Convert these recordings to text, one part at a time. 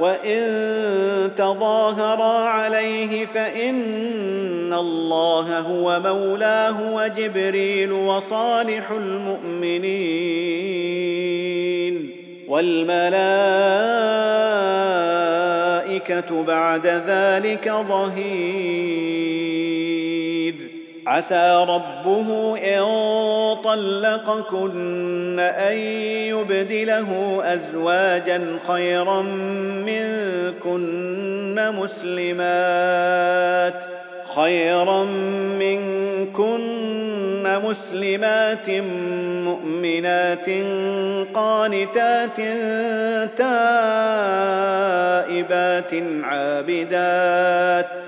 وان تظاهرا عليه فان الله هو مولاه وجبريل وصالح المؤمنين والملائكه بعد ذلك ظهير عسى ربه إن طلقكن أن يبدله أزواجا خيرا منكن مسلمات خيرا منكن مسلمات مؤمنات قانتات تائبات عابدات.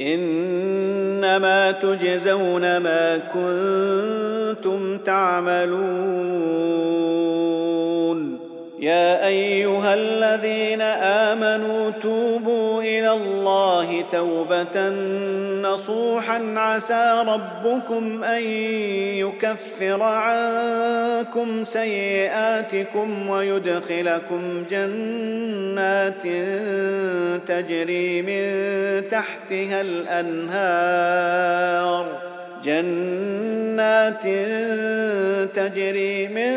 إنما تجزون ما كنتم تعملون. يا أيها الذين آمنوا توبوا إلى الله توبة نصوحا عسى ربكم أن يكفر عنكم سيئاتكم ويدخلكم جنات تجري من تحتها الأنهار. جنات تجري من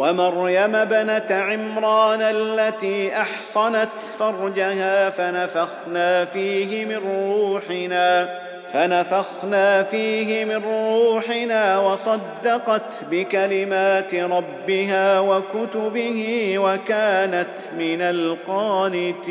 ومريم بنت عمران التي أحصنت فرجها فنفخنا فيه من روحنا فنفخنا فيه من روحنا وصدقت بكلمات ربها وكتبه وكانت من القانتين.